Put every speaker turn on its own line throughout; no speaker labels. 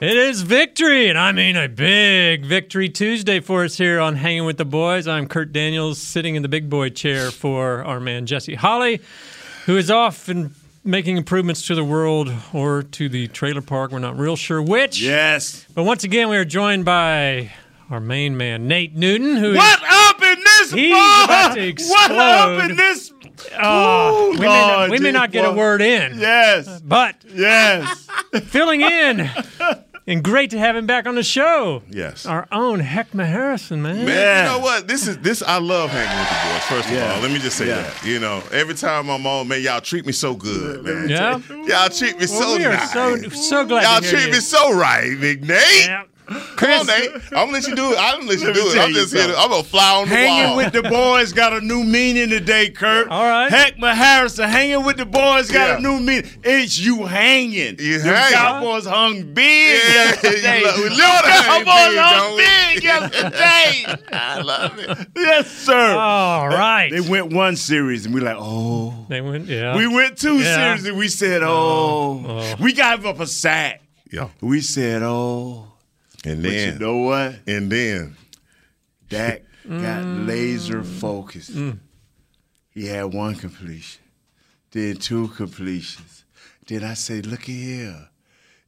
It is victory, and I mean a big victory Tuesday for us here on Hanging with the Boys. I'm Kurt Daniels, sitting in the big boy chair for our man Jesse Holley, who is off and making improvements to the world or to the trailer park. We're not real sure which.
Yes.
But once again, we are joined by our main man, Nate Newton, who is
What up in this?
He's about to
What up in this? Ooh,
we, may
Lord,
not, we may not get a word in.
Yes.
But
Yes.
filling in. And great to have him back on the show.
Yes.
Our own Heckma Harrison, man.
Man,
Yeah.
you know what? This is this. I love hanging with the boys. First of
Yeah.
all, let me just say
Yeah.
that. You know, every time I'm on, man, y'all treat me so good, man.
Yeah?
Y'all treat me
Well,
so
we are
nice.
so so glad
y'all
to hear
treat
you.
me so right, Big Nate.
Yeah.
Come on, Nate. I'm gonna let you do it. I'm gonna let you
Let
do it. I'm just here. I'm gonna fly on the
Hanging
wall.
with the boys got a new meaning today, Kurt.
All right.
Heckma Harrison, hanging with the boys got
Yeah.
a new meaning. It's you hanging.
You
Them
hanging.
Cowboys hung big
Yeah,
yesterday.
you love- we love
Cowboys
big,
hung big yesterday.
I love it.
yes, sir.
All right.
They went one series and we like, oh.
They went, yeah.
We went two
Yeah.
series and we said, oh. oh, oh. We gave up a sack.
Yeah.
We said, oh.
And
But
then,
you know what?
and then,
Dak got
Mm.
laser focused. Mm. He had one completion, then two completions. Then I said, look at here.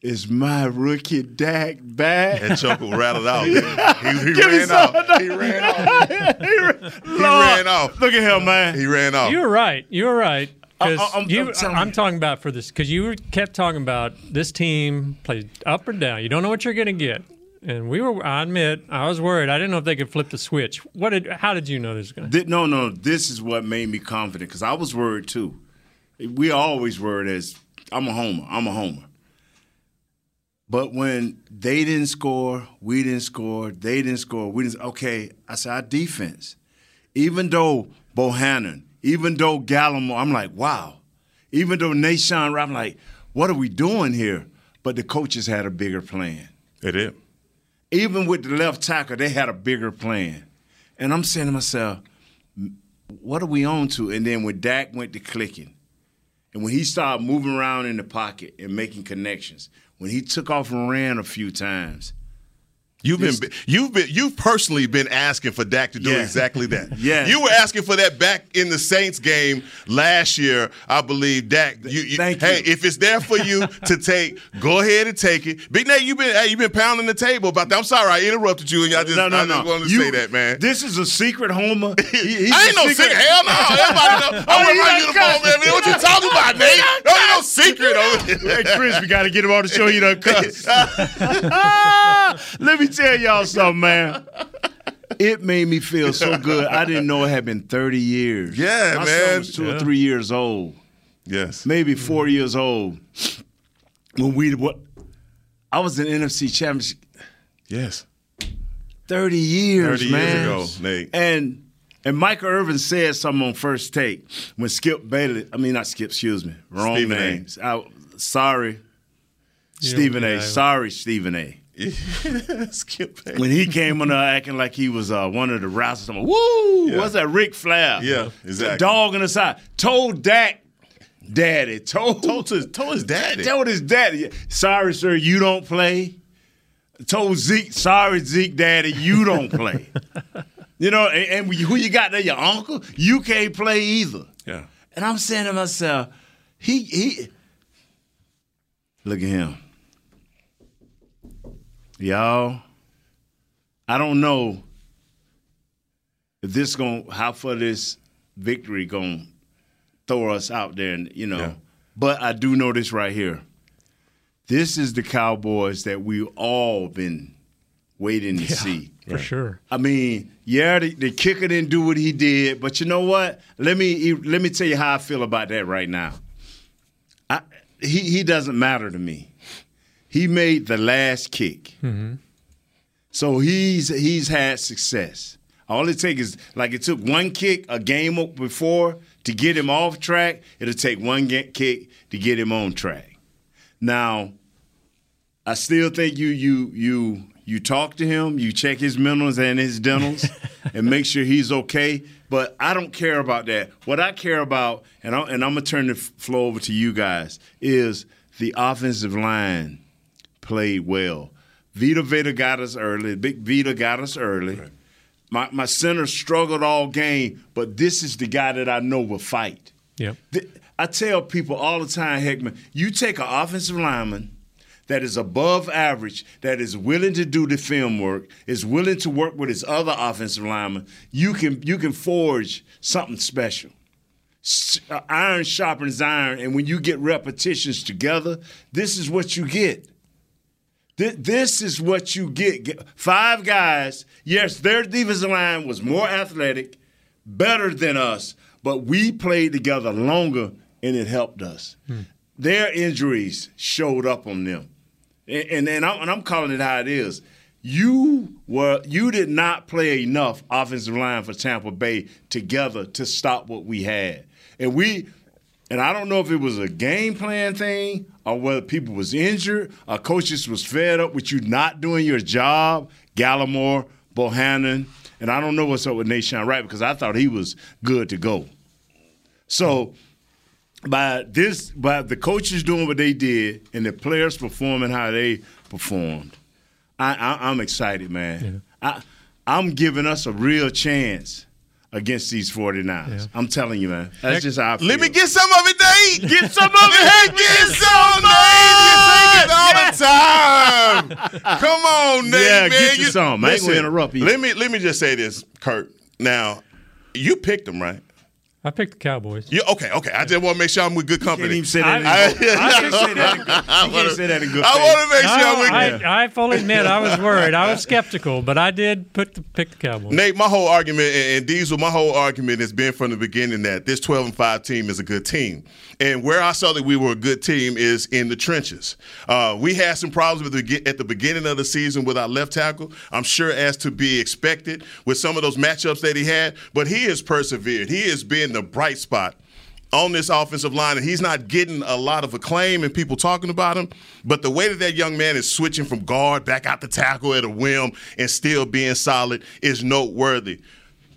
Is my rookie Dak back?
and Chuckle rattled out. He, he
Give me
ran off. He ran off.
he ran,
ran off.
Look at him, man.
He ran off.
you were right. You were right. Uh, 'Cause
I- I'm-
you,
I'm
I'm talking about for this because you kept talking about this team plays up or down. You don't know what you're going to get, and we were. I admit, I was worried. I didn't know if they could flip the switch. What did? How did you know this was going to?
No, no, this is what made me confident because I was worried too. We always worried as I'm a homer. I'm a homer. But when they didn't score, we didn't score. They didn't score. We didn't. Okay, I said our defense. Even though Bohannon, even though Gallimore, I'm like, wow. Even though Nahshon, I'm like, what are we doing here? But the coaches had a bigger plan
They did.
Even with the left tackle, they had a bigger plan. And I'm saying to myself, what are we on to? And then when Dak went to clicking, and when he started moving around in the pocket and making connections, when he took off and ran a few times,
You've been you've been you've personally been asking for Dak to do
Yeah.
exactly that.
Yes.
You were asking for that back in the Saints game last year, I believe. Dak, you, you
Thank
hey,
you.
if it's there for you to take, go ahead and take it. Big Nate, you've been hey, you've been pounding the table about that. I'm sorry I interrupted you, and I just
no, no,
I just
no.
wanted to
You-
say that, man.
This is a secret homer. He-
I ain't no secret. Hell no. Everybody know. I
Oh,
wear my uniform, man. What you talking about, Nate? No, ain't no secret oh.
Hey. Chris, we got to get him on the show. You done cuss. Let me tell y'all something, man. It made me feel so good. I didn't know it had been 30 years.
Yeah,
My
man.
son was two or three years old.
Yes.
maybe four years old when we what I was in NFC Championship
Yes.
30 years,
30 years ago, Nate.
And and Michael Irvin said something on first take when Skip Bayless, I mean not Skip, excuse me, wrong
Stephen
name. I- sorry, Stephen A. Sorry, Stephen A.
Skip.
When he came on there acting like he was uh, one of the wrestlers, I'm like, woo,
Yeah.
what's that, Ric Flair?
Yeah, exactly.
The dog on the side. Told Dak, daddy, told,
Told his, told his daddy.
Told his daddy, sorry, sir, you don't play. Told Zeke, sorry, Zeke, daddy, you don't play. you know, and, and who you got there, your uncle? You can't play either.
Yeah.
And I'm saying to myself, he he look at him. Y'all, I don't know if this going how far this victory gonna throw us out there, and you know.
Yeah.
But I do know this right here. This is the Cowboys that we all been waiting to see.
For sure.
I mean, yeah, the, the kicker didn't do what he did, but you know what? Let me let me tell you how I feel about that right now. I, he he doesn't matter to me. He made the last kick, mm-hmm. so he's he's had success. All it takes is like it took one kick a game before to get him off track. It'll take one kick to get him on track. Now, I still think you you you you talk to him, you check his mentals and his dentals, and make sure he's okay. But I don't care about that. What I care about, and I'm, and I'm gonna turn the floor over to you guys, is the offensive line played well. Vita Vea got us early. Big Vita got us early. My my center struggled all game, but this is the guy that I know will fight.
Yep.
Th- I tell people all the time, Heckman, you take an offensive lineman that is above average, that is willing to do the film work, is willing to work with his other offensive lineman, you can you can forge something special. Uh, Iron sharpens iron, and when you get repetitions together, this is what you get. Th- This is what you get. Five guys. Yes, their defensive line was more athletic, better than us, but we played together longer, and it helped us. Hmm. Their injuries showed up on them, and and, and, I'm, and I'm calling it how it is. You were you did not play enough offensive line for Tampa Bay together to stop what we had, and we and I don't know if it was a game plan thing or whether people was injured or coaches was fed up with you not doing your job. Gallimore, Bohannon, and I don't know what's up with Nahshon Wright because I thought he was good to go. So by this, by the coaches doing what they did and the players performing how they performed, I, I, I'm excited, man. I, I'm giving us a real chance against these 49ers. I'm telling you, man. That's just how I feel.
Let me get some of it, Nate.
Get some of it.
Get some, Nate. You take it all the time. Come on, Nate.
Yeah,
man.
get you some. I ain't gonna interrupt you.
Let me let me just say this, Kurt. Now, you picked them, right?
I picked the Cowboys.
You okay? Okay. I just want to make sure I'm with good
Can't
company.
even say that. in
I-
good- you can't say that. in good- You can't say that in good
I want to make
No,
sure I'm with good.
I, I fully admit I was worried. I was skeptical, but I did put the, pick the Cowboys.
Nate, my whole argument, and and Diesel, my whole argument has been from the beginning that this 12 and 5 team is a good team. And where I saw that we were a good team is in the trenches. Uh, we had some problems with the, at the beginning of the season with our left tackle. I'm sure as to be expected with some of those matchups that he had, but he has persevered. He has been the bright spot on this offensive line, and he's not getting a lot of acclaim and people talking about him. But the way that that young man is switching from guard back out to tackle at a whim and still being solid is noteworthy.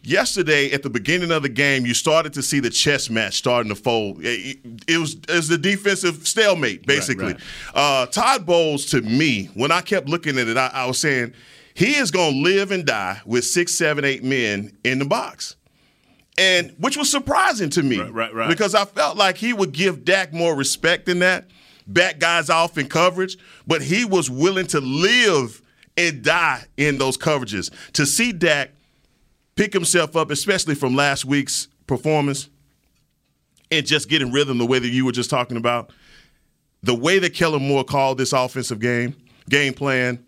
Yesterday, at the beginning of the game, you started to see the chess match starting to fold. It, it was it was the defensive stalemate, basically.
right.
Uh, Todd Bowles, to me, when I kept looking at it, I, I was saying he is going to live and die with six, seven, eight men in the box and which was surprising to me
Right, right, right.
because I felt like he would give Dak more respect than that, back guys off in coverage, but he was willing to live and die in those coverages. To see Dak pick himself up, especially from last week's performance, and just getting rhythm the way that you were just talking about, the way that Kellen Moore called this offensive game, game plan,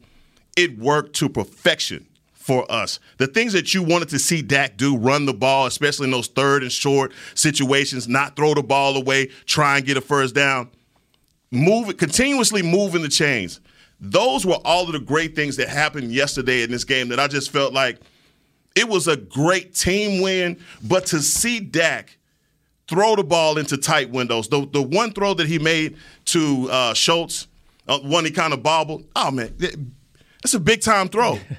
it worked to perfection for us. The things that you wanted to see Dak do, run the ball, especially in those third and short situations, not throw the ball away, try and get a first down, move continuously moving the chains. Those were all of the great things that happened yesterday in this game that I just felt like it was a great team win, but to see Dak throw the ball into tight windows, the, the one throw that he made to uh, Schultz, uh, one he kind of bobbled, oh man, that's a big time throw.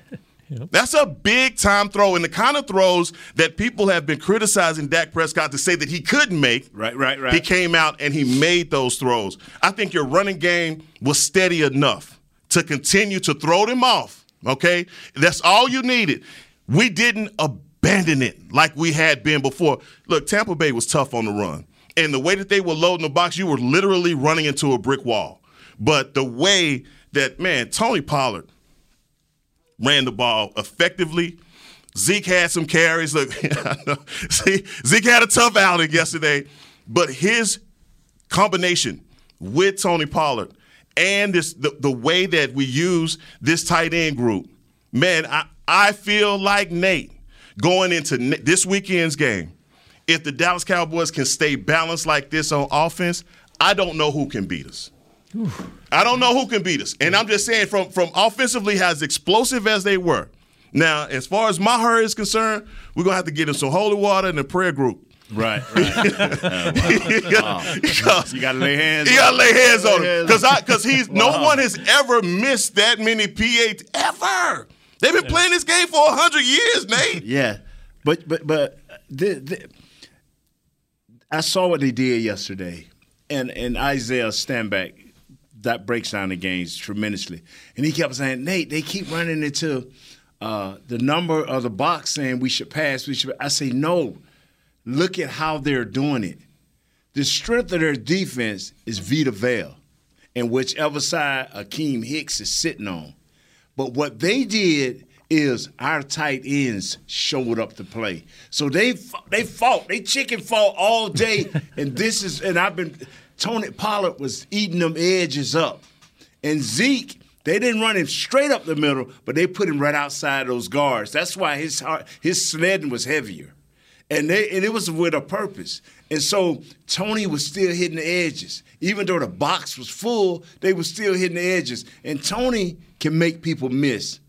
That's a big time throw, and the kind of throws that people have been criticizing Dak Prescott to say that he couldn't make.
Right, right, right.
He came out and he made those throws. I think your running game was steady enough to continue to throw them off. Okay, that's all you needed. We didn't abandon it like we had been before. Look, Tampa Bay was tough on the run. and the way that they were loading the box, you were literally running into a brick wall. But the way that man, Tony Pollard ran the ball effectively. Zeke had some carries. Look, see, Zeke had a tough outing yesterday, but his combination with Tony Pollard and this the, the way that we use this tight end group, man, I, I feel like Nate going into this weekend's game. If the Dallas Cowboys can stay balanced like this on offense, I don't know who can beat us. I don't know who can beat us. And I'm just saying, from, from offensively, as explosive as they were. Now, as far as Maher is concerned, we're going to have to get him some holy water and a prayer group.
Right, right. wow. you got to lay hands.
You got to lay hands on him because because he's wow. no one has ever missed that many PAT ever. They've been yeah. playing this game for hundred years, Nate.
Yeah, but but but the, the, I saw what they did yesterday, and and Isaiah Stanback that breaks down the games tremendously. And he kept saying, Nate, they keep running into uh, the number of the box saying we should pass. We should. I say no. Look at how they're doing it. The strength of their defense is Vita Vea, and whichever side Akiem Hicks is sitting on. But what they did is our tight ends showed up to play. So they they fought, they chicken fought all day, and this is and I've been Tony Pollard was eating them edges up. And Zeke, they didn't run him straight up the middle, but they put him right outside those guards. That's why his heart, his sledding was heavier. And, they, and it was with a purpose. And so Tony was still hitting the edges. Even though the box was full, they were still hitting the edges. And Tony can make people miss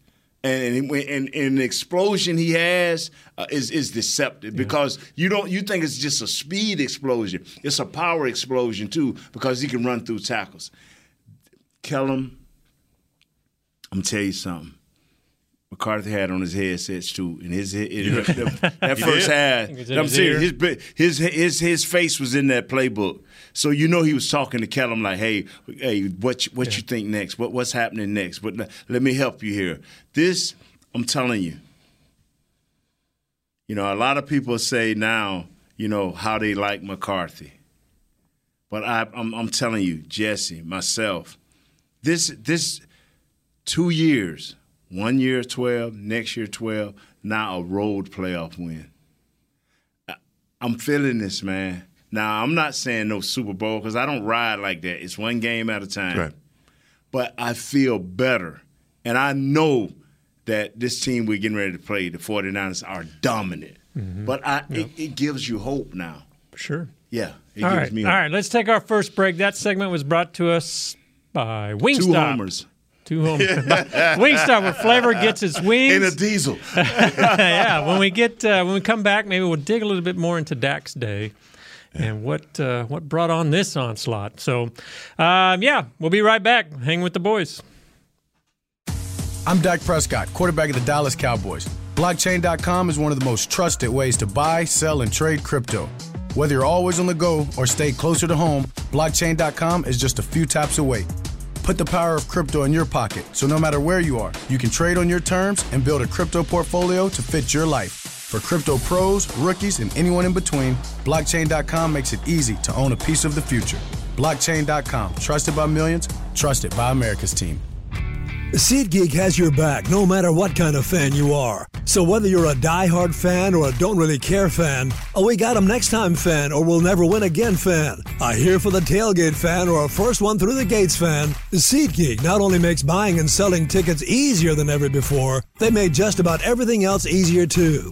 and and, and, the explosion he has uh, is is deceptive yeah. because you don't you think it's just a speed explosion. It's a power explosion too because he can run through tackles. Kellen, I'm tell you something. McCarthy had on his headsets too, and his, his that first half. I'm serious. his, his his his face was in that playbook, so you know he was talking to Kellen like, "Hey, hey, what what yeah. you think next? What what's happening next? But let me help you here. This, I'm telling you. You know, a lot of people say now, you know, how they like McCarthy, but I, I'm I'm telling you, Jesse, myself, this this two years one year 12, next year 12, now a road playoff win. I'm feeling this, man. Now, I'm not saying no Super Bowl because I don't ride like that. It's one game at a time. Right. But I feel better. And I know that this team we're getting ready to play, the 49ers, are dominant. Mm-hmm. But I, yep. it, it, gives you hope now.
Sure.
Yeah.
It All right. All right. Let's take our first break. That segment was brought to us by Wingstop.
Two homers.
Two home Wingstop, where flavor gets its wings
in a diesel.
yeah, when we get uh, when we come back, maybe we'll dig a little bit more into Dak's day and what uh, what brought on this onslaught. So, um, yeah, we'll be right back. Hang with the boys.
I'm Dak Prescott, quarterback of the Dallas Cowboys. Blockchain.com is one of the most trusted ways to buy, sell, and trade crypto. Whether you're always on the go or stay closer to home, blockchain.com is just a few taps away. Put the power of crypto in your pocket so no matter where you are, you can trade on your terms and build a crypto portfolio to fit your life. For crypto pros, rookies, and anyone in between, blockchain.com makes it easy to own a piece of the future. Blockchain.com, trusted by millions, trusted by America's team.
SeatGeek has your back no matter what kind of fan you are. So whether you're a die-hard fan or a don't really care fan, a we got 'em next time fan or we'll never win again fan, a here for the tailgate fan or a first one through the gates fan, SeatGeek not only makes buying and selling tickets easier than ever before, they made just about everything else easier too.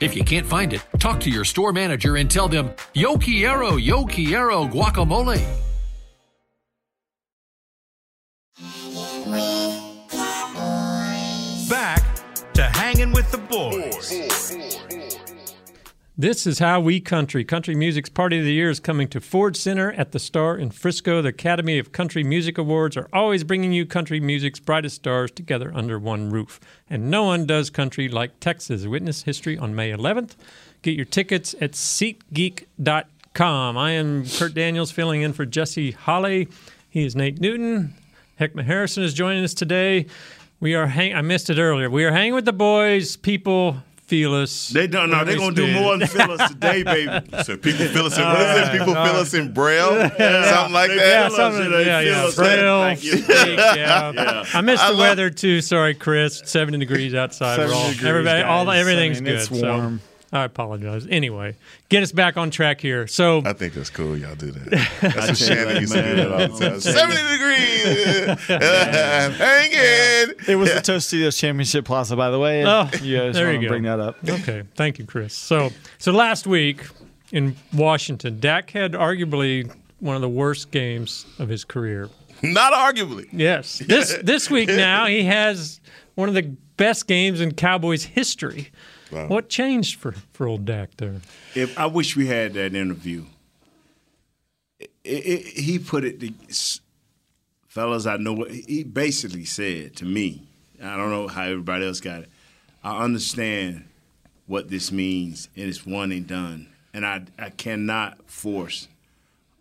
If you can't find it, talk to your store manager and tell them, Yo quiero, yo quiero guacamole.
Back to hanging with the boys.
This is how we country. Country Music's Party of the Year is coming to Ford Center at the Star in Frisco. The Academy of Country Music Awards are always bringing you country music's brightest stars together under one roof. And no one does country like Texas. Witness history on May 11th. Get your tickets at SeatGeek.com. I am Kurt Daniels filling in for Jesse Holley. He is Nate Newton. Heckma Harrison is joining us today. We are hang. I missed it earlier. We are hanging with the boys. People feel us.
They don't know. They're gonna do more than feel us today, baby.
So people feel us in what is it? Uh, people uh, feel us in braille, something like that.
Yeah, something.
They
Yeah, yeah. Braille,
Thank you.
speak, yeah.
Yeah.
I missed
I
the
love-
weather too. Sorry, Chris. Seventy degrees outside.
70
all,
degrees,
everybody, all
guys.
everything's
I mean,
good.
it's
so
warm.
I apologize. Anyway, get us back on track here. So
I think that's cool. Y'all do that. That's what
tell
Shannon used to do that all the time.
man.
Seventy degrees, hanging.
It was the Tostitos Championship Plaza, by the way.
Oh,
you guys
there you go.
bring that up.
okay, thank you, Chris. So so last week in Washington, Dak had arguably one of the worst games of his career.
Not arguably.
Yes. This this week now he has one of the best games in Cowboys history. What changed for, for old Dak there?
If I wish we had that interview. It, it, he put it, the, fellas. I know what he basically said to me. I don't know how everybody else got it. I understand what this means, and it's one and done. And I I cannot force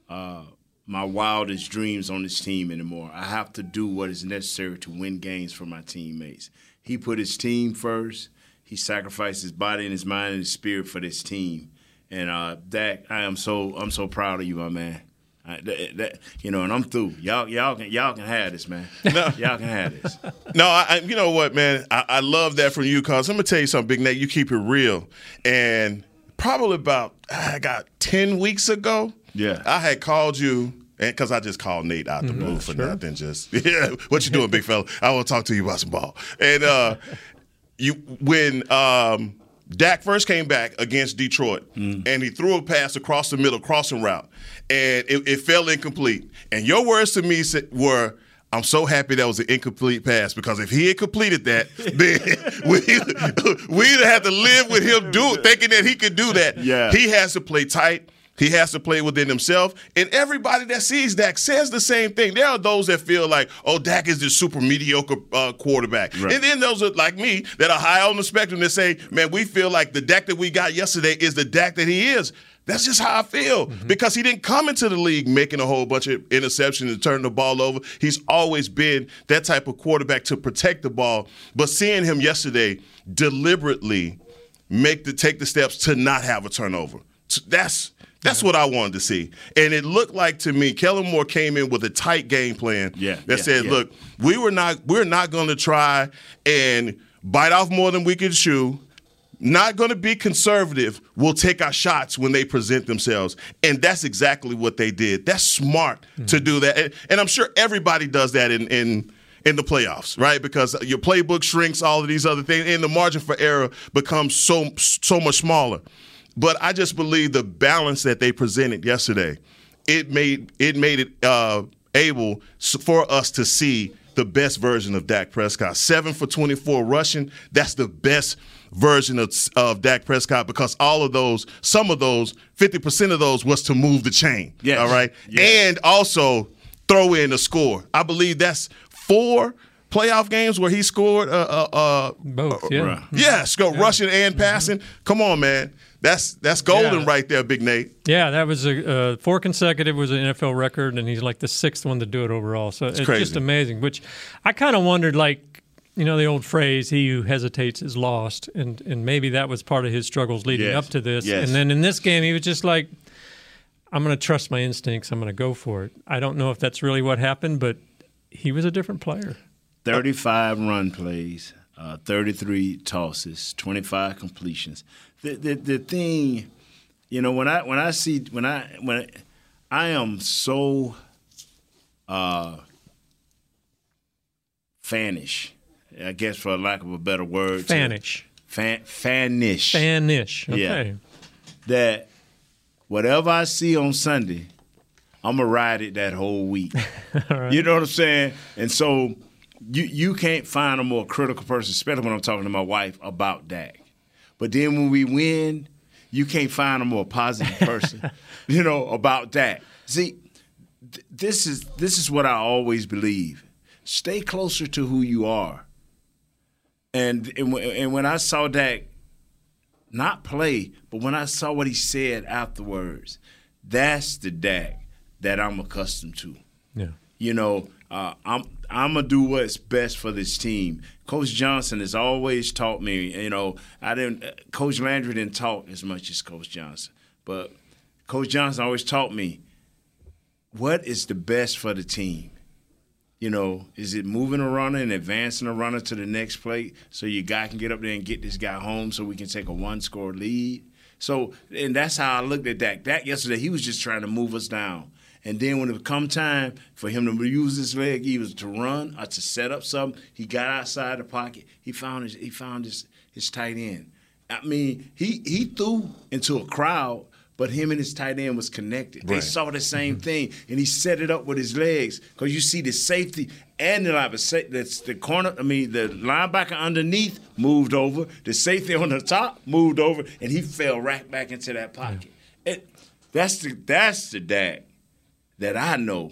uh, my wildest dreams on this team anymore. I have to do what is necessary to win games for my teammates. He put his team first. He sacrificed his body and his mind and his spirit for this team. And uh, Dak, I am so I'm so proud of you, my man. I, that, that- you know, and I'm through. Y'all, y'all can y'all can have this, man. No. y'all can have this.
No, I, you know what, man? I, I love that from you, cause I'm gonna tell you something, Big Nate. You keep it real, and probably about I got ten weeks ago,
Yeah.
I had called you. And because I just called Nate out the blue for nothing, just yeah, what you doing, big fella? I want to talk to you about some ball. And uh, you when um, Dak first came back against Detroit, and he threw a pass across the middle, crossing route, and it, it fell incomplete. And your words to me were. I'm so happy that was an incomplete pass because if he had completed that, then we, we'd have to live with him do thinking that he could do that.
Yeah.
He has to play tight. He has to play within himself. And everybody that sees Dak says the same thing. There are those that feel like, oh, Dak is this super mediocre uh, quarterback.
Right.
And then those are like me that are high on the spectrum that say, man, we feel like the Dak that we got yesterday is the Dak that he is. That's just how I feel because he didn't come into the league making a whole bunch of interceptions and turning the ball over. He's always been that type of quarterback to protect the ball. But seeing him yesterday deliberately make the take the steps to not have a turnover. That's that's what I wanted to see. And it looked like to me, Kellen Moore came in with a tight game plan
Yeah,
that
yeah,
said,
yeah.
look, we were not we're not gonna try and bite off more than we can chew. Not going to be conservative. We'll take our shots when they present themselves. And that's exactly what they did. That's smart to hmm. do that. And, and I'm sure everybody does that in, in in the playoffs, right? Because your playbook shrinks, all of these other things, and the margin for error becomes so so much smaller. But I just believe the balance that they presented yesterday, it made it made it uh, able for us to see the best version of Dak Prescott. Seven for 24 rushing. That's the best version of, of Dak Prescott because all of those, some of those, 50% of those was to move the chain.
Yes.
All right.
Yes.
And also throw in a score. I believe that's four playoff games where he scored. Uh, uh, uh,
Both, yeah.
Right.
Yes, go rushing and passing. Come on, man. That's that's golden
Yeah.
right there, Big Nate.
Yeah, that was a uh, four consecutive was an NFL record, and he's like the sixth one to do it overall. So it's,
crazy.
just amazing. Which I kind of wondered, like you know, the old phrase "he who hesitates is lost," and and maybe that was part of his struggles leading
Yes.
up to this.
Yes.
And then in this game, he was just like, "I'm going to trust my instincts. I'm going to go for it." I don't know if that's really what happened, but he was a different player.
35 run plays, uh, 33 tosses, 25 completions. The, the the thing, you know, when I when I see when I when I, I am so uh, fanish, I guess for lack of a better word.
Fanish.
Fan, fanish.
Fanish. Okay.
Yeah. That whatever I see on Sunday, I'm gonna ride it that whole week. You know what I'm saying? And so you you can't find a more critical person, especially when I'm talking to my wife about Dak. But then when we win, you can't find a more positive person, you know, about that. See, th- this is this is what I always believe. Stay closer to who you are. And and, when- and when I saw Dak not play, but when I saw what he said afterwards, that's the Dak that I'm accustomed to.
Yeah.
You know, uh, I'm I'm gonna do what's best for this team. Coach Johnson has always taught me. You know, I didn't. Coach Landry didn't talk as much as Coach Johnson, but Coach Johnson always taught me what is the best for the team. You know, is it moving a runner and advancing a runner to the next plate so your guy can get up there and get this guy home so we can take a one score lead? So, and that's how I looked at Dak. Dak yesterday, he was just trying to move us down. And then when it come time for him to use his leg, either to run or to set up something, he got outside the pocket. He found his he found his his tight end. I mean, he he threw into a crowd, but him and his tight end was connected. They saw the mm-hmm. same thing, and he set it up with his legs because you see the safety and the linebacker. That's the corner. I mean, the linebacker underneath moved over. The safety on the top moved over, and he fell right back into that pocket. It, that's the that's the Dak that I know,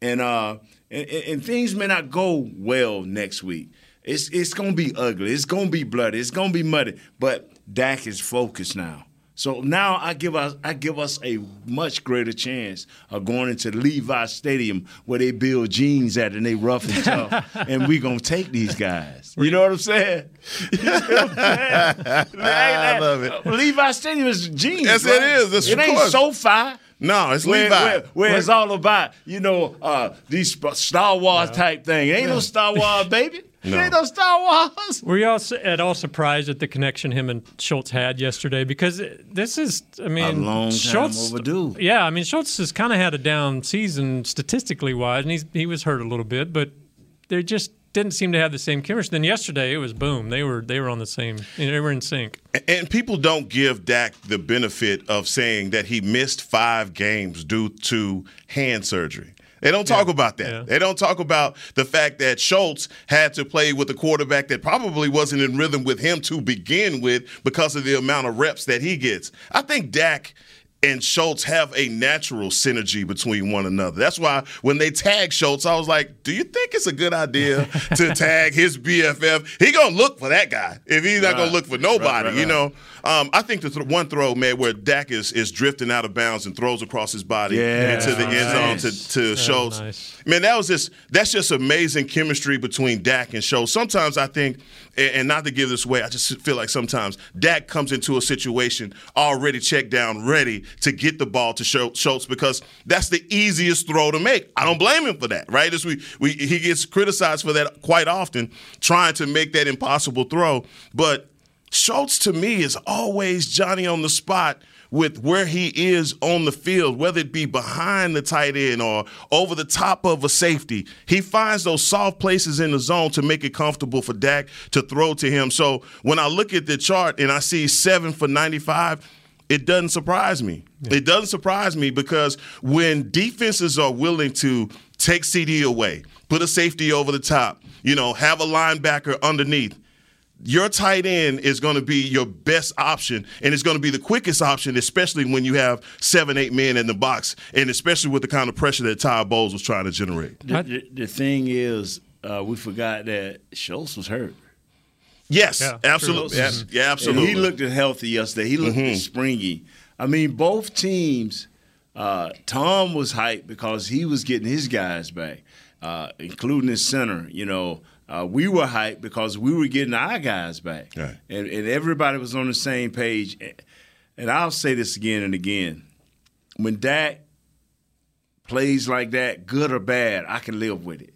and uh, and, and things may not go well next week. It's it's gonna be ugly. It's gonna be bloody. It's gonna be muddy. But Dak is focused now. So now I give us I give us a much greater chance of going into Levi Stadium where they build jeans at and they rough and tough, and we gonna take these guys. You know what I'm saying? You know what I'm saying?
I love it.
Levi Stadium is jeans.
Yes, it
right?
is. It's
it ain't
course.
SoFi.
No, it's
where,
Levi.
Where, where it's all about, you know, uh, these Star Wars type thing. It ain't no Star Wars, baby.
No.
Ain't no Star Wars.
Were you all at all surprised at the connection him and Schultz had yesterday? Because this is, I mean, a
long time
Schultz,
overdue.
Yeah, I mean, Schultz has kind of had a down season statistically wise, and he's he was hurt a little bit, but they're just didn't seem to have the same chemistry. Then yesterday, it was boom. They were they were on the same. They were in sync.
And people don't give Dak the benefit of saying that he missed five games due to hand surgery. They don't talk about that.
Yeah.
They don't talk about the fact that Schultz had to play with a quarterback that probably wasn't in rhythm with him to begin with because of the amount of reps that he gets. I think Dak and Schultz have a natural synergy between one another. That's why when they tag Schultz, I was like, "Do you think it's a good idea to tag his BFF? He gonna look for that guy if he's not gonna look for nobody,
Right, right,
you know." Um, I think the th- one throw, man, where Dak is is drifting out of bounds and throws across his body
Yeah,
into the end zone to, to Schultz.
nice.
Man, that was just that's just amazing chemistry between Dak and Schultz. Sometimes I think, and, and not to give this away, I just feel like sometimes Dak comes into a situation already checked down, ready to get the ball to Schul- Schultz because that's the easiest throw to make. I don't blame him for that, right? As we, we he gets criticized for that quite often, trying to make that impossible throw, but. Schultz to me is always Johnny on the spot with where he is on the field, whether it be behind the tight end or over the top of a safety. He finds those soft places in the zone to make it comfortable for Dak to throw to him. So when I look at the chart and I see seven for 95, it doesn't surprise me. It doesn't surprise me because when defenses are willing to take CeeDee away, put a safety over the top, you know, have a linebacker underneath, your tight end is going to be your best option, and it's going to be the quickest option, especially when you have seven, eight men in the box, and especially with the kind of pressure that Ty Bowles was trying to generate.
The, the, the thing is, uh, we forgot that Schultz was hurt.
Yes,
Yeah,
absolutely. Yeah, yeah, absolutely.
And he looked healthy yesterday. He looked springy. I mean, both teams. Uh, Tom was hyped because he was getting his guys back, uh, including his center. You know, uh, we were hyped because we were getting our guys back,
Right.
and, and everybody was on the same page. And I'll say this again and again: when Dak plays like that, good or bad, I can live with it.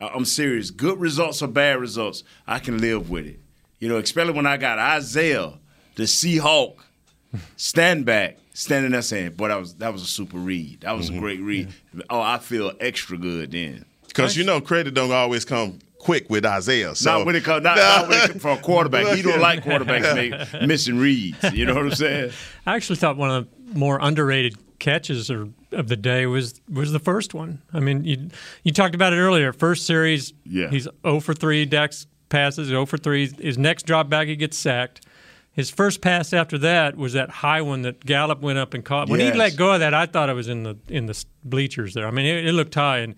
I- I'm serious. Good results or bad results, I can live with it. You know, especially when I got Isaiah, the Seahawk, stand back, standing there saying, "Boy, that was that was a super read. That was a great read." Oh, I feel extra good then.
Because you know credit don't always come quick with Isaiah. So
not when it comes, not, not when it for a quarterback. He don't like quarterbacks make, missing reads. You know what I'm saying?
I actually thought one of the more underrated catches or, of the day was was the first one. I mean, you you talked about it earlier. First series,
Yeah.
he's 0 for 3. Dak's passes 0 for 3. His next drop back, he gets sacked. His first pass after that was that high one that Gallup went up and caught. When
Yes.
he let go of that, I thought it was in the in the bleachers there. I mean, it, it looked high, and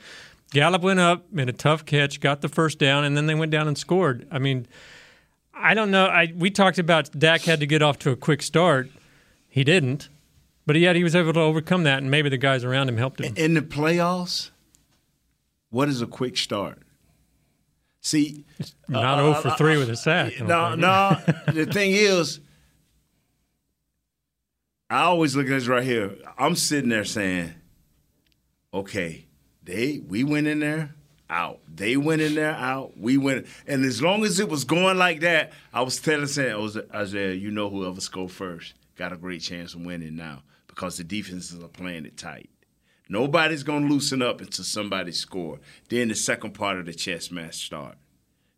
Gallup went up, made a tough catch, got the first down, and then they went down and scored. I mean, I don't know. I we talked about Dak had to get off to a quick start. He didn't, but yet he was able to overcome that, and maybe the guys around him helped him.
In the playoffs, what is a quick start? See,
Not
uh,
0 for
uh,
3 with a sack.
No,
think.
no. the thing is, I always look at this right here. I'm sitting there saying, okay, they we went in there, out. They went in there, out. We went, and as long as it was going like that, I was telling saying, "Oh, Isaiah, you know whoever scored first got a great chance of winning now because the defenses are playing it tight. Nobody's gonna loosen up until somebody score. Then the second part of the chess match start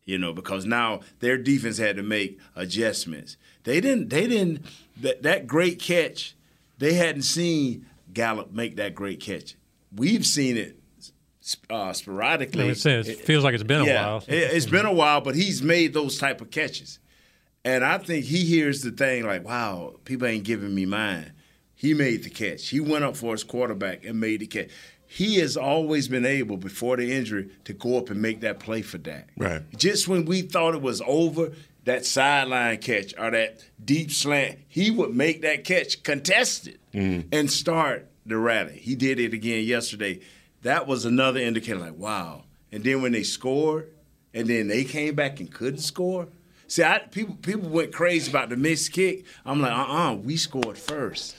you know, because now their defense had to make adjustments. They didn't. They didn't. That that great catch, they hadn't seen Gallup make that great catch. We've seen it uh, sporadically.
I would say it feels like it's been a while.
it- it's been a while, but he's made those type of catches, and I think he hears the thing like, "Wow, people ain't giving me mine." He made the catch. He went up for his quarterback and made the catch. He has always been able, before the injury, to go up and make that play for Dak.
Right.
Just when we thought it was over, that sideline catch or that deep slant, he would make that catch contested and start the rally. He did it again yesterday. That was another indicator, like, wow. And then when they scored, and then they came back and couldn't score. See, I, people people went crazy about the missed kick. I'm like, uh-uh, we scored first.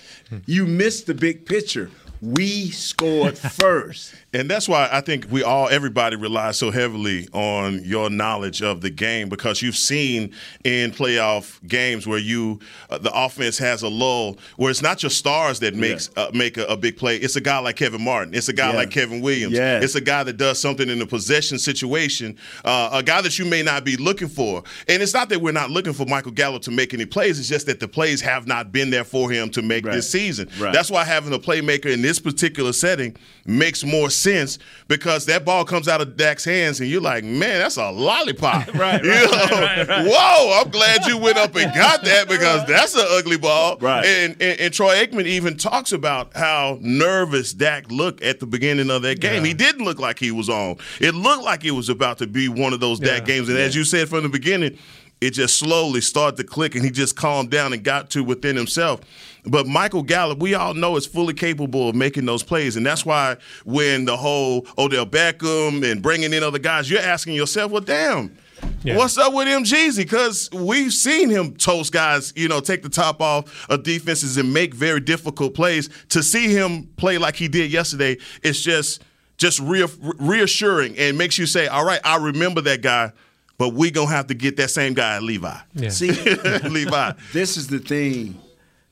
You missed the big picture. We scored first.
And that's why I think we all, everybody relies so heavily on your knowledge of the game because you've seen in playoff games where you, uh, the offense has a lull where it's not your stars that makes uh, make a, a big play. It's a guy like Kevin Martin. It's a guy
Yeah.
like Kevin Williams. It's a guy that does something in a possession situation, uh, a guy that you may not be looking for. And it's not that we're not looking for Michael Gallup to make any plays. It's just that the plays have not been there for him to make
Right.
this season.
Right.
That's why having a playmaker in this particular setting makes more sense because that ball comes out of Dak's hands and you're like, man, that's a lollipop.
Right,
You know?
right, right.
Whoa, I'm glad you went up and got that because that's an ugly ball.
Right.
And, and, and Troy Aikman even talks about how nervous Dak looked at the beginning of that game.
Yeah.
He didn't look like he was on. It looked like it was about to be one of those Dak
Yeah.
games. And as you said from the beginning, it just slowly started to click and he just calmed down and got to within himself. But Michael Gallup, we all know is fully capable of making those plays. And that's why when the whole Odell Beckham and bringing in other guys, you're asking yourself, well, damn.
Yeah.
What's up with him, Jeezy? Because we've seen him toast guys, you know, take the top off of defenses and make very difficult plays. To see him play like he did yesterday, it's just just rea- reassuring and makes you say, "All right, I remember that guy, but we gonna have to get that same guy Levi."
Yeah.
See,
Levi.
this is the thing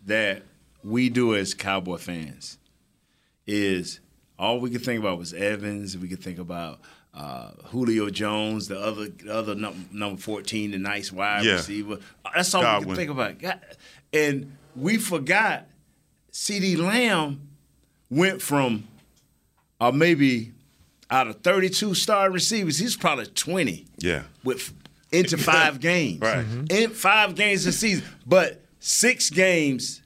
that we do as Cowboy fans is all we could think about was Evans. We could think about uh, Julio Jones, the other the other num- number fourteen, the nice wide
Yeah.
receiver. That's all we could think about. God- And we forgot CeeDee Lamb went from uh, maybe out of thirty-two star receivers, he's probably twenty
Yeah.
with into five games.
Right.
In five games this season. But six games,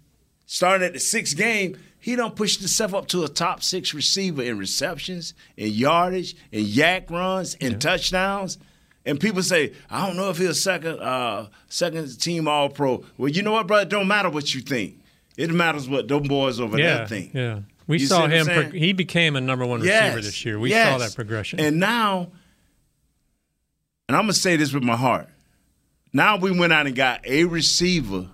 starting at the sixth game, he don't push himself up to a top six receiver in receptions, in yardage, in YAC runs, in touchdowns. And people say, I don't know if he's a second uh, second team all pro. Well, you know what, brother? It don't matter what you think. It matters what those boys over
yeah,
there think.
yeah. We
You
saw him. Pro- he became a number one receiver this year. We saw that progression.
And now, and I'm gonna say this with my heart. Now we went out and got a receiver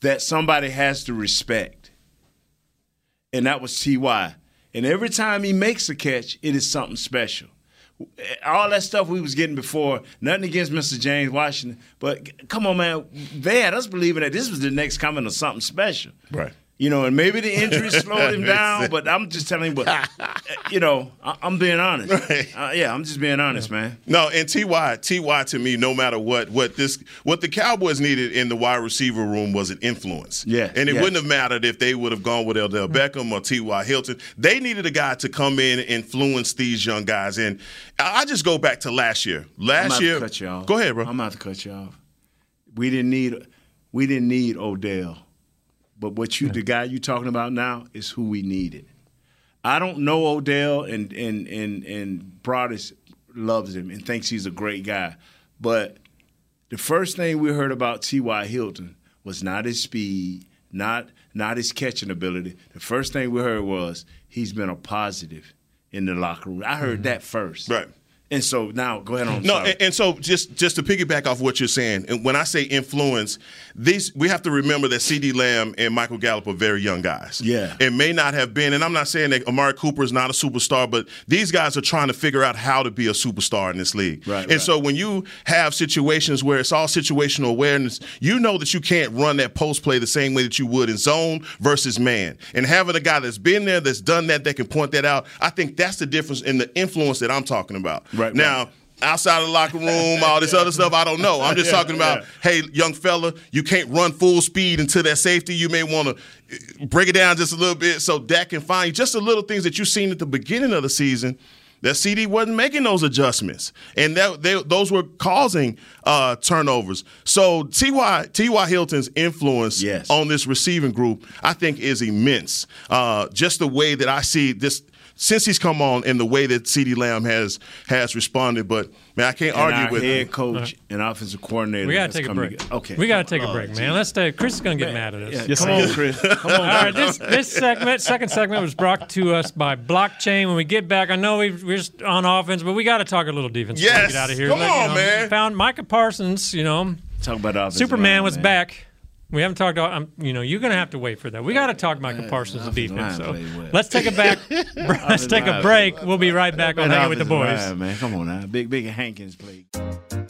that somebody has to respect, and that was Ty. And every time he makes a catch, it is something special. all that stuff we was getting before. Nothing against Mr. James Washington, but come on, man, they had us believing that this was the next coming of something special.
Right.
You know, and maybe the injury slowed him down, but I'm just telling you. But you know, I, am being honest.
Right.
Uh, yeah, I'm just being honest, man.
No, and Ty, Ty to me, no matter what, what this, what the Cowboys needed in the wide receiver room was an influence.
Yeah,
and it
yes.
wouldn't have mattered if they would have gone with Odell Beckham or T.Y. Hilton. They needed a guy to come in and influence these young guys. And I just go back to last year. Last
I'm
year,
to cut you off.
go ahead, bro.
I'm about to cut you off. We didn't need, we didn't need Odell. But what you, the guy you talking about now, is who we needed. I don't know Odell, and and and and Broadus loves him and thinks he's a great guy. But the first thing we heard about T.Y. Hilton was not his speed, not not his catching ability. The first thing we heard was he's been a positive in the locker room. I heard mm-hmm. that first.
Right.
And so now, go ahead on.
No, and, and, so just just to piggyback off what you're saying, and when I say influence, these we have to remember that CeeDee Lamb and Michael Gallup are very young guys.
Yeah,
it may not have been, and I'm not saying that Amari Cooper is not a superstar, but these guys are trying to figure out how to be a superstar in this league.
Right.
And
right.
so when you have situations where it's all situational awareness, you know that you can't run that post play the same way that you would in zone versus man. And having a guy that's been there, that's done that, that can point that out, I think that's the difference in the influence that I'm talking about.
Right.
Now.
Right
outside of the locker room, all this other stuff. I don't know. I'm just
yeah,
talking about,
yeah.
hey, young fella, you can't run full speed into that safety. You may want to break it down just a little bit so Dak can find you. Just the little things that you've seen at the beginning of the season. That CeeDee wasn't making those adjustments, and that they, those were causing uh, turnovers. So Ty Ty Hilton's influence
yes.
on this receiving group, I think, is immense. Uh, just the way that I see this since he's come on and the way that CeeDee Lamb has has responded. But man, I can't
and
argue
our
with
head coach uh-huh. and offensive coordinator.
We gotta take a break.
together. Okay,
we got to take
Oh,
a break,
geez.
man. Let's stay. Chris is going to get mad at us.
Yeah,
Yes,
come on. Chris. Come on.
All right, this this segment, second segment, was brought to us by Blockchain. When we get back, I know we we're just on offense, but we got to talk a little defense. before we
Yes.
get out of here.
Come
Let- you
on,
know,
man.
Found Micah Parsons. You know,
Talk about the offensive
Superman
line,
was
man.
back. We haven't talked. Um, you know, you're going to have to wait for that. We got to talk Micah Parsons'
offensive
defense. So let's take a back. let's take a break. We'll be right back on
That
hanging with the boys.
line, man. Come on now, big big Hankins played.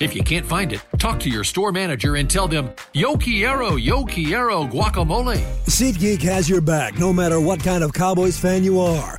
If you can't find it, talk to your store manager and tell them, Yo quiero, yo quiero guacamole.
SeatGeek has your back no matter what kind of Cowboys fan you are.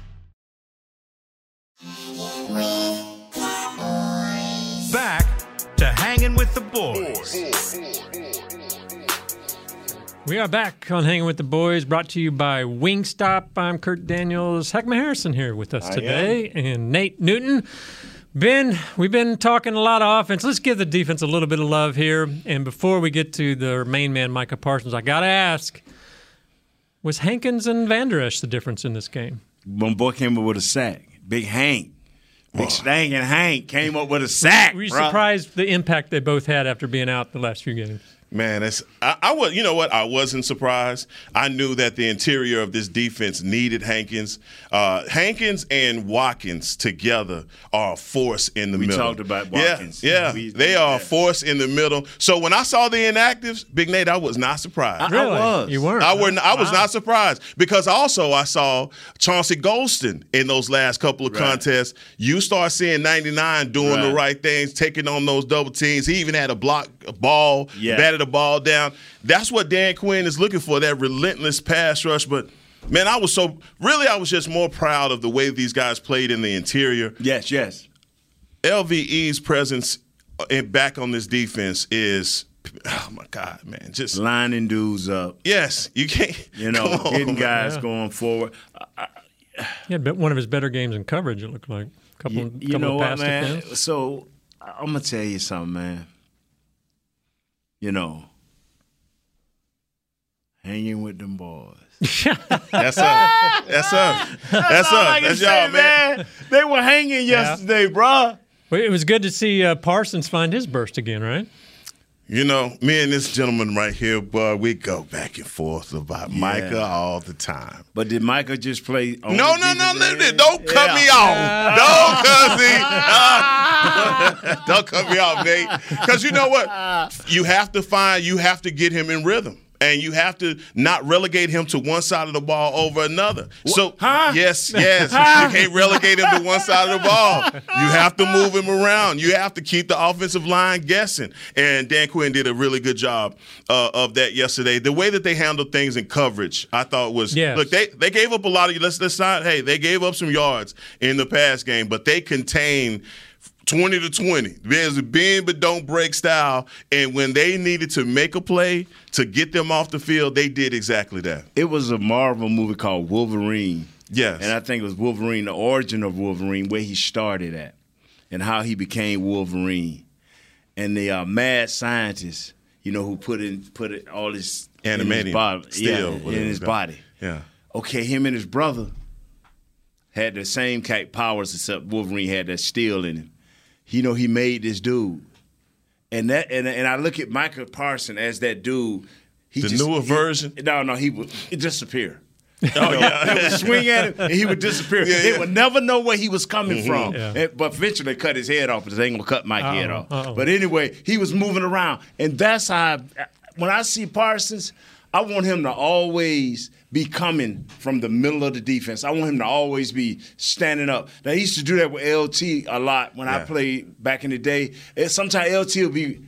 Back to hanging with the boys.
We are back on Hanging with the Boys, brought to you by Wingstop. I'm Kurt Daniels. Heckma Harrison here with us
I
today, and Nate Newton. Ben, we've been talking a lot of offense. Let's give the defense a little bit of love here. And before we get to the main man, Micah Parsons, I got to ask was Hankins and Vander Esch the difference in this game?
my boy came up with a sack. Big Hank. Big Stank and Hank came up with a sack.
Were you
bruh.
surprised the impact they both had after being out the last few games?
Man, that's I, I was. You know what? I wasn't surprised. I knew that the interior of this defense needed Hankins. Uh, Hankins and Watkins together are a force in the
We
middle.
We talked about Watkins.
Yeah,
We-
they are a force in the middle. So when I saw the inactives, Big Nate, I was not surprised.
I- I Really? was.
You weren't?
I were. I was
Wow.
not surprised because also I saw Chauncey Golston in those last couple of
Right.
contests. You start seeing 99 doing the
Right.
right things, taking on those double teams. He even had a block a ball,
Yeah.
batted the ball down. That's what Dan Quinn is looking for, that relentless pass rush. But man, I was so really I was just more proud of the way these guys played in the interior.
Yes, yes.
LVE's presence uh, in back on this defense is oh my God, man. Just
Lining dudes up.
yes, you can't
You know,
on,
getting guys
Yeah.
going forward.
He had one of his better games in coverage. It looked like a couple,
You, you
couple
know
of
what,
pass
man?
defense.
So I'm gonna tell you something, man. You know, hanging with them boys.
That's us. That's us. That's
all
us.
I
That's
say,
y'all, man.
They were hanging yesterday, bruh.
Well, it was good to see uh, Parsons find his burst again, right?
You know, me and this gentleman right here, boy, we go back and forth about Micah all the time.
But did Micah just play?
No, no, no, no, no, don't cut me off. Don't cut me. uh, don't cut me off, Nate. Because you know what? You have to find. You have to get him in rhythm. And you have to not relegate him to one side of the ball over another. So, yes, yes, you can't relegate him to one side of the ball. You have to move him around. You have to keep the offensive line guessing. And Dan Quinn did a really good job uh, of that yesterday. The way that they handled things in coverage, I thought was
Yes.
look. They they gave up a lot of. Let's let's not. Hey, they gave up some yards in the pass game, but they contained. 20 to 20. There's a bend but don't break style. And when they needed to make a play to get them off the field, they did exactly that.
It was a Marvel movie called Wolverine.
Yes.
And I think it was Wolverine, the origin of Wolverine, where he started at, and how he became Wolverine. And the uh, mad scientist, you know, who put in put it all this in
Animating.
his body,
Still,
yeah, in his body.
Yeah.
Okay, him and his brother had the same type powers, except Wolverine had that steel in him. You know, he made this dude, and that and, and I look at Michael Parson as that dude. He
The
just,
newer
he-
version?
No, no, he would disappear.
Oh, yeah.
They would swing at him and he would disappear.
Yeah,
They
yeah.
would never know where he was coming
Mhm.
from.
Yeah.
And- but eventually cut his head off because they ain't gonna cut my head off.
uh-oh.
But anyway, he was moving around, and that's how. I, when I see Parsons, I want him to always be coming from the middle of the defense. I want him to always be standing up. Now he used to do that with LT a lot when I played back in the day. And sometimes LT will be.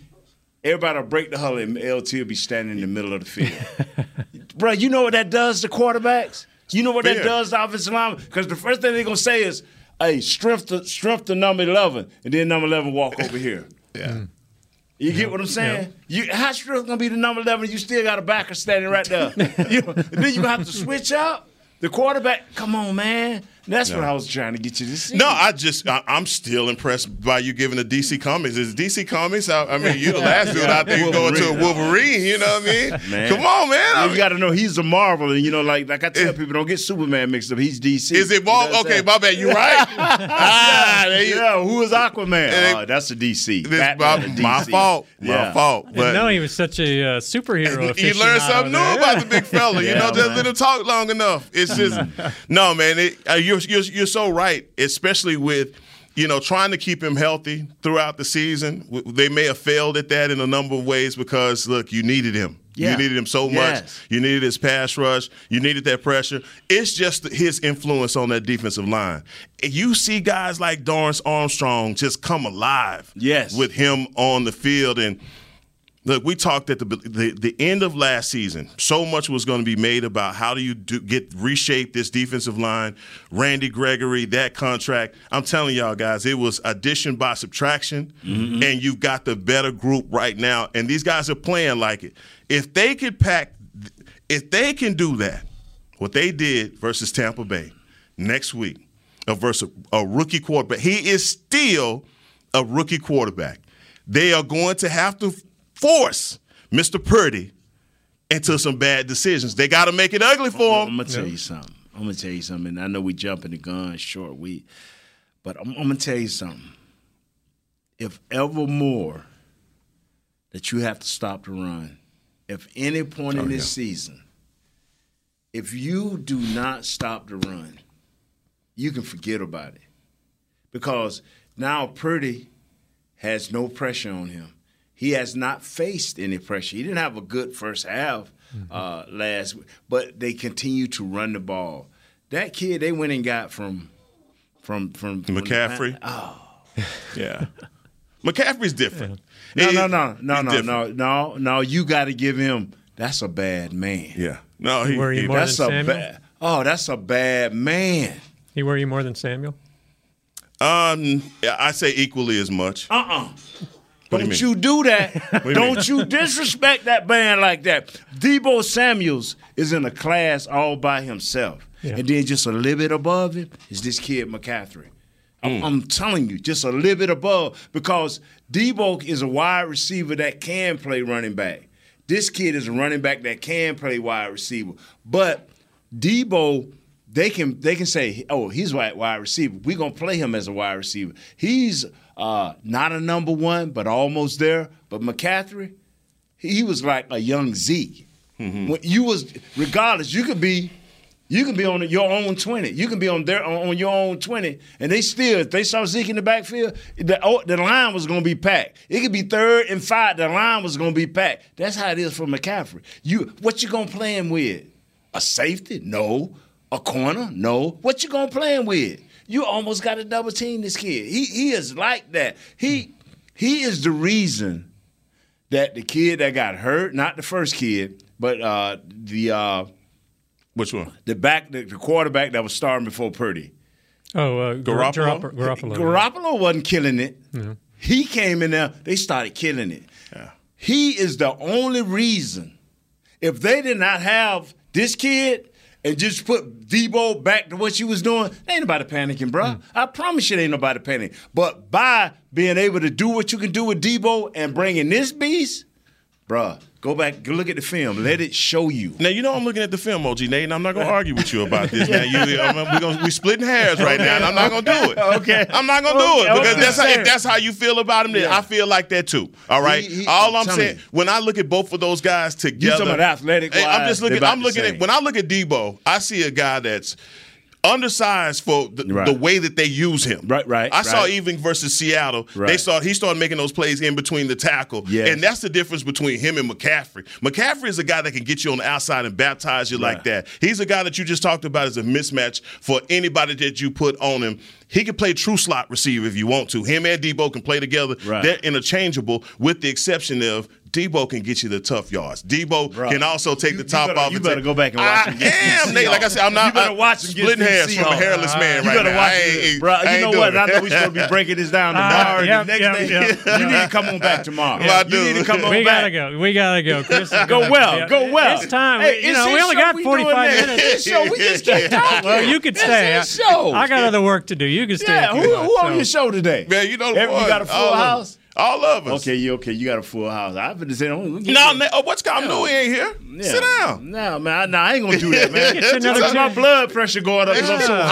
Everybody will break the huddle and LT will be standing in the middle of the field. Bro, you know what that does to quarterbacks? You know what that does to offensive linemen? Because the first thing they're gonna say is, "Hey, strength to strength to number eleven, and then number eleven walk over here."
Yeah.
You get what I'm saying? You how strength gonna be the number eleven? You still got a backer standing right there. you then you have to switch out the quarterback. Come on, man. That's what I was trying to get you to see.
No, I just I, I'm still impressed by you giving the DC Comics. Is DC Comics? I, I mean, you the last dude out there going to a Wolverine. You know what I mean?
Man.
Come on, man. I
you
mean,
got to know he's a Marvel, and you know, like like I tell people, don't get Superman mixed up. He's DC.
is it
You know
ball?
what I'm
Okay,
saying?
my bad. You right? ah, there you,
Yeah, who is Aquaman?
And
oh, that's a DC.
this my,
a
my
DC.
fault. My
Yeah.
fault.
I
But
didn't he was such a uh, superhero.
you learn something new
there.
about the big fella. You know, just
man.
let him talk long enough. It's just no, man. It, uh, you're, you're you're so right, especially with. You know, trying to keep him healthy throughout the season. They may have failed at that in a number of ways because, look, you needed him.
Yeah.
You needed him so much.
Yes.
You needed his pass rush. You needed that pressure. It's just his influence on that defensive line. You see guys like Dorance Armstrong just come alive.
Yes.
With him on the field. And look, we talked at the the, the end of last season. So much was going to be made about how do you do, get reshape this defensive line. Randy Gregory, that contract. I'm telling y'all guys, it was addition by subtraction, and you've got the better group right now. And these guys are playing like it. If they could pack, if they can do that, what they did versus Tampa Bay next week, uh, versus a rookie quarterback, he is still a rookie quarterback. They are going to have to force Mr. Purdy into some bad decisions. They got to make it ugly for him.
I'm gonna tell you something. I'm gonna tell you something. I know we jumping the gun short week, but I'm, I'm gonna tell you something. If ever more that you have to stop the run, if any point in
Oh,
this
yeah.
season, if you do not stop the run, you can forget about it. Because now Purdy has no pressure on him. He has not faced any pressure. He didn't have a good first half uh, last week, but they continue to run the ball. That kid they went and got from from from, from the-
McCaffrey.
oh,
Yeah. McCaffrey's different.
no,
He-
no, no, no,
he's
no, no, no, no. You got to give him. That's a bad man.
Yeah. No, he,
Were you
he-
more
That's
than
a
Samuel?
bad. Oh, that's a bad man.
He were you more than Samuel?
um, I say equally as much.
Uh uh
What do you
Don't you do that. Don't you disrespect that band like that. Deebo Samuels is in a class all by himself.
Yeah.
And then just a little bit above him is this kid McCaffrey. I'm,
Hmm.
I'm telling you, just a little bit above because Deebo is a wide receiver that can play running back. This kid is a running back that can play wide receiver. But Deebo, they can they can say, oh, he's wide wide receiver. We're gonna play him as a wide receiver. He's uh, not a number one, but almost there. But McCaffrey, he was like a young Zeke. When you was regardless, you could be you can be on your own 20. You can be on their on your own 20. And they still, if they saw Zeke in the backfield, the, oh, the line was gonna be packed. It could be third and five, the line was gonna be packed. That's how it is for McCaffrey. You what you gonna play him with? A safety? No. A corner? No. What you gonna play him with? You almost got to double team this kid. He he is like that. He he is the reason that the kid that got hurt, not the first kid, but uh, the uh,
Which one?
the back, the, the quarterback that was starting before Purdy.
Oh, uh,
Garoppolo?
Garoppolo. Garoppolo.
Garoppolo wasn't killing it. He came in there, they started killing it. He is the only reason. If they did not have this kid and just put Deebo back to what she was doing, ain't nobody panicking, bro. Mm. I promise you, ain't nobody panicking. But by being able to do what you can do with Deebo and bringing this beast, bruh, go back, go look at the film. Let it show you.
Now you know I'm looking at the film, OG Nate, and I'm not gonna argue with you about this. Now you, I'm, we gonna, we splitting hairs right now, and I'm not gonna do it.
Okay.
I'm not gonna do it because that's how, if that's how you feel about him. Then
Yeah.
I feel like that too. All right.
He- he-
All
I'm
saying
you.
when I look at both of those guys together, you
talking about athletic
I'm just looking. I'm looking at when I look at Deebo, I see a guy that's undersized for the,
Right.
the way that they use him.
Right, right,
I saw even versus Seattle. They saw he started making those plays in between the tackle.
Yes.
And that's the difference between him and McCaffrey. McCaffrey is a guy that can get you on the outside and baptize you like that. He's a guy that you just talked about as a mismatch for anybody that you put on him. He can play true slot receiver if you want to. Him and Deebo can play together.
Right.
They're interchangeable, with the exception of Deebo can get you the tough yards. Deebo
Bruh.
can also take
You-
the
you
top
better-
off.
you
and
better
take-
go back and watch
I
him against these
am, Nate. Like I said, I'm not.
You better watch him against
splitting
these
hairs from a hairless man
You
right
better
now.
watch
I ain't-
bro.
I
You
ain't
know
doing
what? I
it.
know we're supposed to be breaking this down
Uh,
tomorrow.
yep,
the next
yep,
day,
yep.
you need to come on back tomorrow.
Yeah, I
You
do.
need to come on
we
back.
gotta go. We gotta go. Chris
Go well,
yeah,
go well.
It's time.
Hey,
you know, we only got 45 minutes.
It's his show. We just keep talking.
Well, you could
It's
stay.
his show.
I got other work to do. You can stay.
Yeah, who,
you want,
who on your show today?
Man, you know
Every-
what?
you got a full
All of us.
house?
All of us.
Okay, you okay? You got a full house. I've been saying, oh, get
No,
you-
na- oh, what's got no, he ain't here.
Yeah.
Sit down.
No, man, I, no, I ain't gonna do that, man.
Get you another
Just my blood pressure going up because I'm so
Yeah.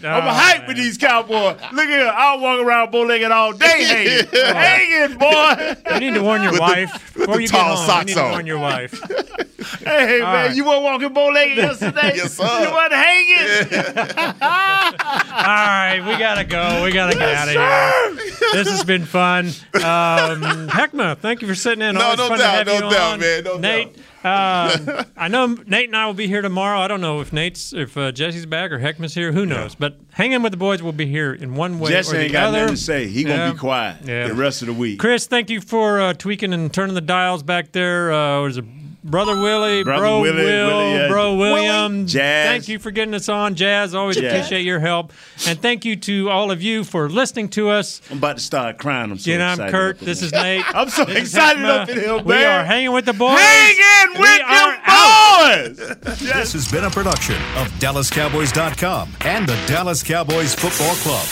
Hyped. I'm
Oh,
hyped with these Cowboys. Look at here, I'll walk around bow-legged all day hanging, hanging, boy.
You need to warn your
With the-
wife
with
before
the
you
tall
get home.
socks
you need to
on.
warn your wife.
Hey, man,
right.
you weren't walking bow-legged yesterday.
Yes, sir.
You weren't hanging.
All right, we gotta go. We gotta get out of here. This has been fun. Um, Heckma, thank you for sitting in.
No,
Always
no
fun
doubt,
to have
no
you
doubt,
on.
man, no
Nate, um, I know Nate and I will be here tomorrow. I don't know if Nate's, if uh, Jesse's back or Heckman's here. Who knows? But hanging with the boys will be here in one way
Jesse
or the
ain't got
other.
nothing to say. He gonna be quiet
Yeah.
the rest of the week.
Chris, thank you for uh, tweaking and turning the dials back there. Uh, was it Brother Willie,
Brother
Bro
Willie,
Will,
Willie, yeah.
Bro William.
Willie, Jazz.
Thank you for getting us on, Jazz. Always
Jazz.
appreciate your help. And thank you to all of you for listening to us.
I'm about to start crying. I'm so
You know, I'm
excited.
Kurt. This is Nate.
I'm so
This
excited up in here, man.
We are hanging with the boys.
Hanging with
are
your boys.
This has been a production of DallasCowboys.com and the Dallas Cowboys Football Club.